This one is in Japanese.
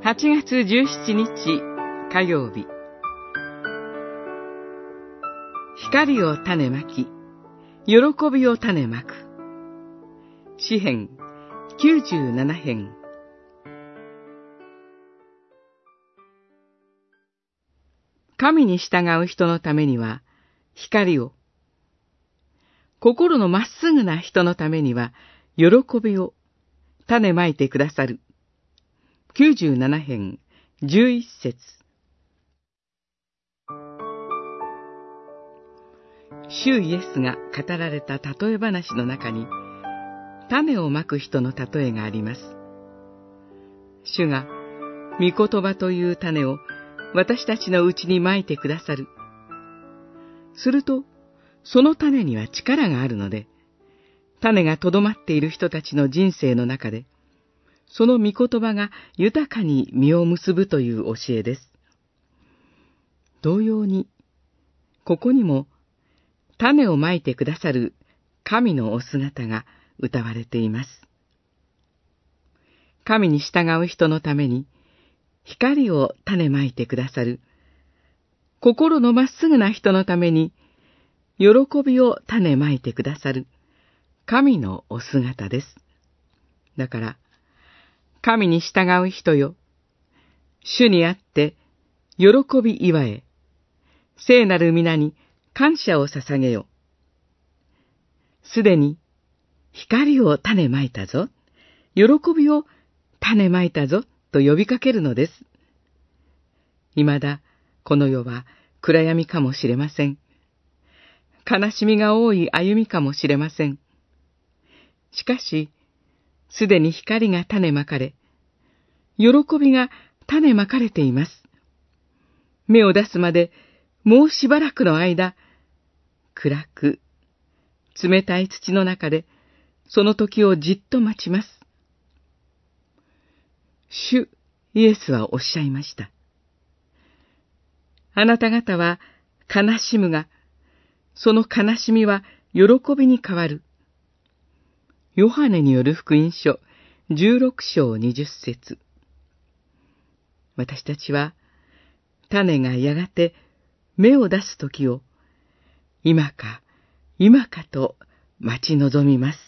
8月17日火曜日光を種まき、喜びを種まく。詩編97編神に従う人のためには光を、心のまっすぐな人のためには喜びを種まいてくださる。97編11節主イエスが語られた例え話の中に、種をまく人の例えがあります。主が、御言葉という種を私たちのうちにまいてくださる。すると、その種には力があるので、種がとどまっている人たちの人生の中で、その御言葉が豊かに実を結ぶという教えです。同様に、ここにも、種をまいてくださる神のお姿が歌われています。神に従う人のために、光を種まいてくださる、心のまっすぐな人のために、喜びを種まいてくださる、神のお姿です。だから、神に従う人よ。主にあって、喜び祝え、聖なる皆に感謝を捧げよ。すでに、光を種まいたぞ、喜びを種まいたぞ、と呼びかけるのです。未だ、この世は暗闇かもしれません。悲しみが多い歩みかもしれません。しかし、すでに光が種まかれ、喜びが種まかれています。芽を出すまでもうしばらくの間、暗く、冷たい土の中で、その時をじっと待ちます。主イエスはおっしゃいました。あなた方は悲しむが、その悲しみは喜びに変わる。ヨハネによる福音書16章20節私たちは種がやがて芽を出す時を今か今かと待ち望みます。